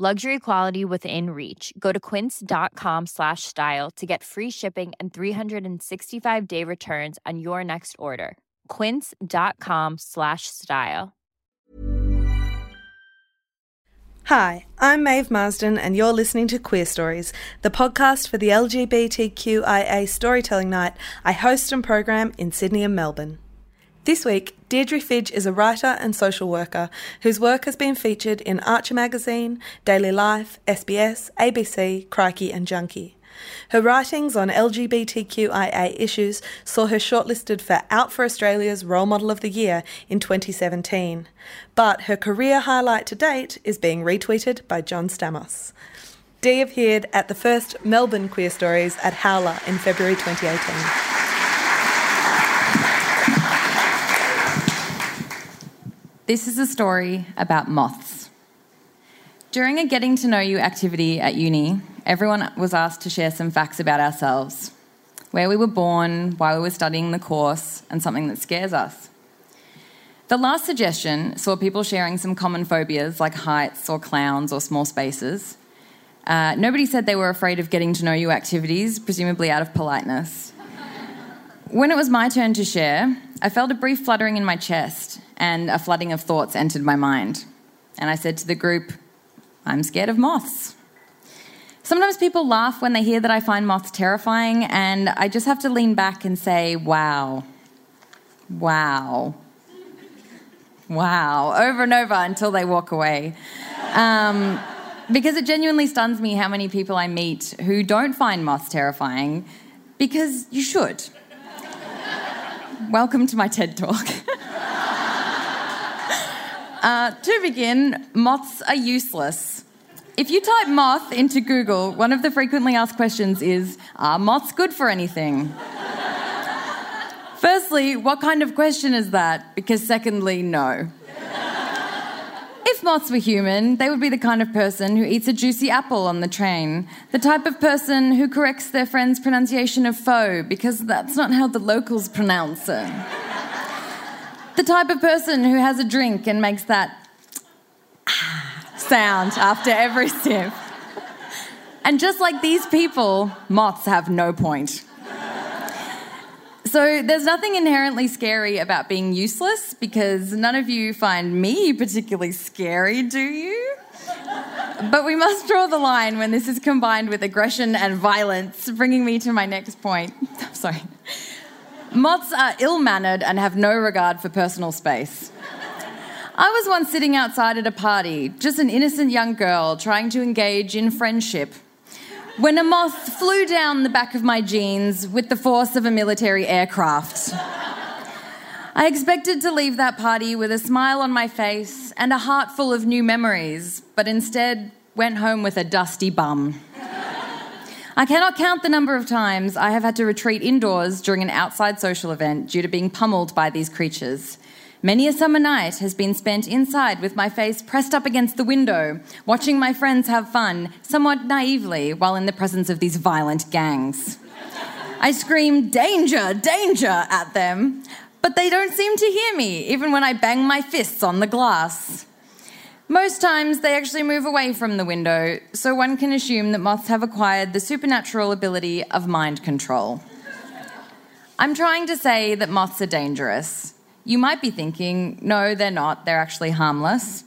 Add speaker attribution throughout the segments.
Speaker 1: Luxury quality within reach. Go to quince.com slash style to get free shipping and 365 day returns on your next order. Quince.com slash style.
Speaker 2: Hi, I'm Maeve Marsden, and you're listening to Queerstories, the podcast for the LGBTQIA storytelling night I host and program in Sydney and Melbourne. This week, Deirdre Fidge is a writer and social worker whose work has been featured in Archer Magazine, Daily Life, SBS, ABC, Crikey, and Junkee. Her writings on LGBTQIA issues saw her shortlisted for Out for Australia's Role Model of the Year in 2017. But her career highlight to date is being retweeted by John Stamos. Dee appeared at the first Melbourne Queerstories at Howler in February 2018.
Speaker 3: This is a story about moths. During a getting to know you activity at uni, everyone was asked to share some facts about ourselves where we were born, why we were studying the course, and something that scares us. The last suggestion saw people sharing some common phobias like heights or clowns or small spaces. Uh, nobody said they were afraid of getting to know you activities, presumably out of politeness. When it was my turn to share, I felt a brief fluttering in my chest and a flooding of thoughts entered my mind. And I said to the group, I'm scared of moths. Sometimes people laugh when they hear that I find moths terrifying, and I just have to lean back and say, wow, wow, wow, over and over until they walk away. Um, because it genuinely stuns me how many people I meet who don't find moths terrifying, because you should. Welcome to my TED Talk. Uh, to begin, moths are useless. If you type moth into Google, one of the frequently asked questions is Are moths good for anything? Firstly, what kind of question is that? Because, secondly, no. If moths were human, they would be the kind of person who eats a juicy apple on the train, the type of person who corrects their friend's pronunciation of foe because that's not how the locals pronounce it the type of person who has a drink and makes that sound after every sip. And just like these people, moths have no point. So there's nothing inherently scary about being useless because none of you find me particularly scary, do you? But we must draw the line when this is combined with aggression and violence, bringing me to my next point. Sorry. Moths are ill mannered and have no regard for personal space. I was once sitting outside at a party, just an innocent young girl trying to engage in friendship, when a moth flew down the back of my jeans with the force of a military aircraft. I expected to leave that party with a smile on my face and a heart full of new memories, but instead went home with a dusty bum. I cannot count the number of times I have had to retreat indoors during an outside social event due to being pummeled by these creatures. Many a summer night has been spent inside with my face pressed up against the window, watching my friends have fun, somewhat naively, while in the presence of these violent gangs. I scream, Danger, danger, at them, but they don't seem to hear me, even when I bang my fists on the glass. Most times they actually move away from the window, so one can assume that moths have acquired the supernatural ability of mind control. I'm trying to say that moths are dangerous. You might be thinking, no, they're not, they're actually harmless.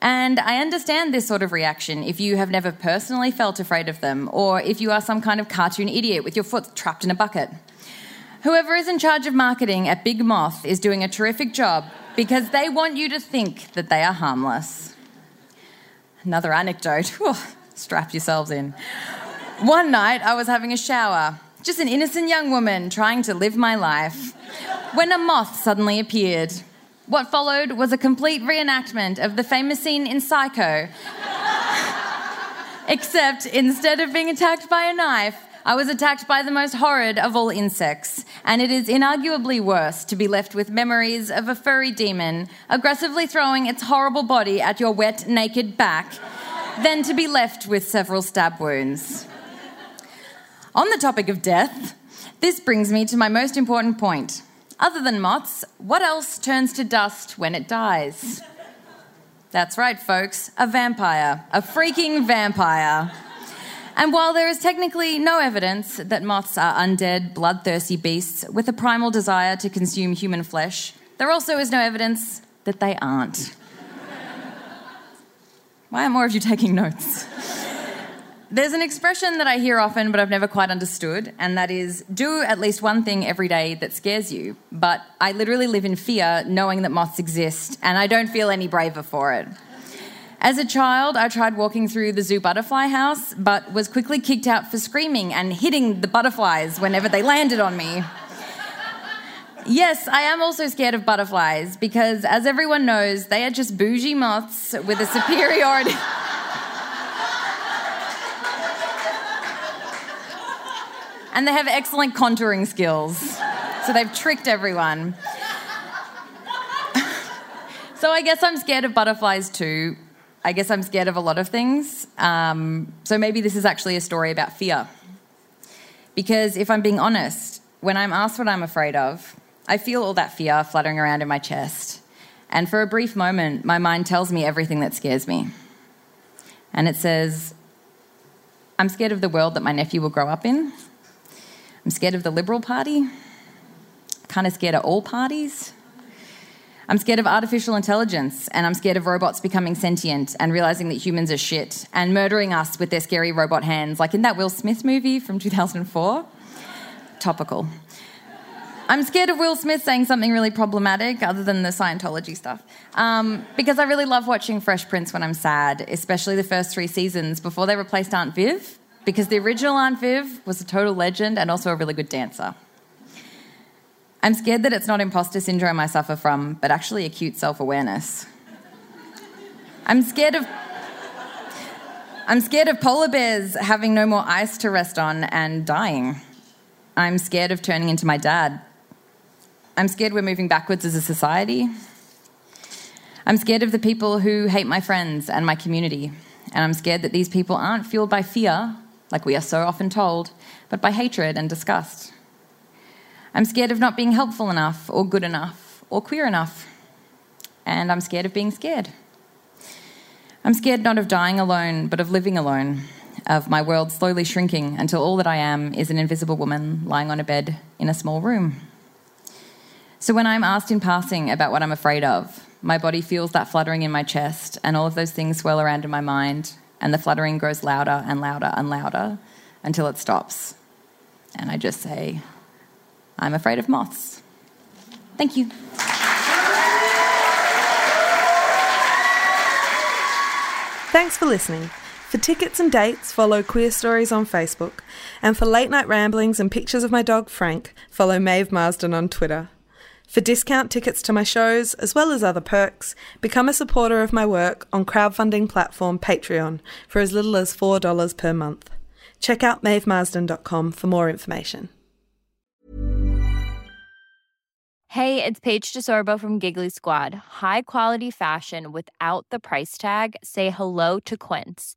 Speaker 3: And I understand this sort of reaction if you have never personally felt afraid of them, or if you are some kind of cartoon idiot with your foot trapped in a bucket. Whoever is in charge of marketing at Big Moth is doing a terrific job because they want you to think that they are harmless. Another anecdote. Strap yourselves in. One night I was having a shower, just an innocent young woman trying to live my life, when a moth suddenly appeared. What followed was a complete reenactment of the famous scene in Psycho. Except instead of being attacked by a knife, I was attacked by the most horrid of all insects, and it is inarguably worse to be left with memories of a furry demon aggressively throwing its horrible body at your wet, naked back than to be left with several stab wounds. On the topic of death, this brings me to my most important point. Other than moths, what else turns to dust when it dies? That's right, folks, a vampire, a freaking vampire. And while there is technically no evidence that moths are undead, bloodthirsty beasts with a primal desire to consume human flesh, there also is no evidence that they aren't. Why aren't more of you taking notes? There's an expression that I hear often, but I've never quite understood, and that is do at least one thing every day that scares you. But I literally live in fear knowing that moths exist, and I don't feel any braver for it. As a child, I tried walking through the zoo butterfly house, but was quickly kicked out for screaming and hitting the butterflies whenever they landed on me. Yes, I am also scared of butterflies because, as everyone knows, they are just bougie moths with a superiority. And they have excellent contouring skills. So they've tricked everyone. so I guess I'm scared of butterflies too. I guess I'm scared of a lot of things. Um, so maybe this is actually a story about fear. Because if I'm being honest, when I'm asked what I'm afraid of, I feel all that fear fluttering around in my chest. And for a brief moment, my mind tells me everything that scares me. And it says, I'm scared of the world that my nephew will grow up in. I'm scared of the Liberal Party, kind of scared of all parties. I'm scared of artificial intelligence, and I'm scared of robots becoming sentient and realizing that humans are shit and murdering us with their scary robot hands, like in that Will Smith movie from 2004. Topical. I'm scared of Will Smith saying something really problematic, other than the Scientology stuff, um, because I really love watching Fresh Prince when I'm sad, especially the first three seasons before they replaced Aunt Viv because the original Aunt Viv was a total legend and also a really good dancer. I'm scared that it's not imposter syndrome I suffer from, but actually acute self awareness. I'm scared of. I'm scared of polar bears having no more ice to rest on and dying. I'm scared of turning into my dad. I'm scared we're moving backwards as a society. I'm scared of the people who hate my friends and my community. And I'm scared that these people aren't fueled by fear, like we are so often told, but by hatred and disgust. I'm scared of not being helpful enough, or good enough, or queer enough. And I'm scared of being scared. I'm scared not of dying alone, but of living alone, of my world slowly shrinking until all that I am is an invisible woman lying on a bed in a small room. So when I'm asked in passing about what I'm afraid of, my body feels that fluttering in my chest, and all of those things swirl around in my mind, and the fluttering grows louder and louder and louder until it stops. And I just say, I'm afraid of moths. Thank you.
Speaker 2: Thanks for listening. For tickets and dates, follow Queerstories on Facebook. And for late night ramblings and pictures of my dog Frank, follow Maeve Marsden on Twitter. For discount tickets to my shows, as well as other perks, become a supporter of my work on crowdfunding platform Patreon for as little as $4 per month. Check out maevemarsden.com for more information.
Speaker 1: Hey, it's Paige DeSorbo from Giggly Squad. High quality fashion without the price tag. Say hello to Quince.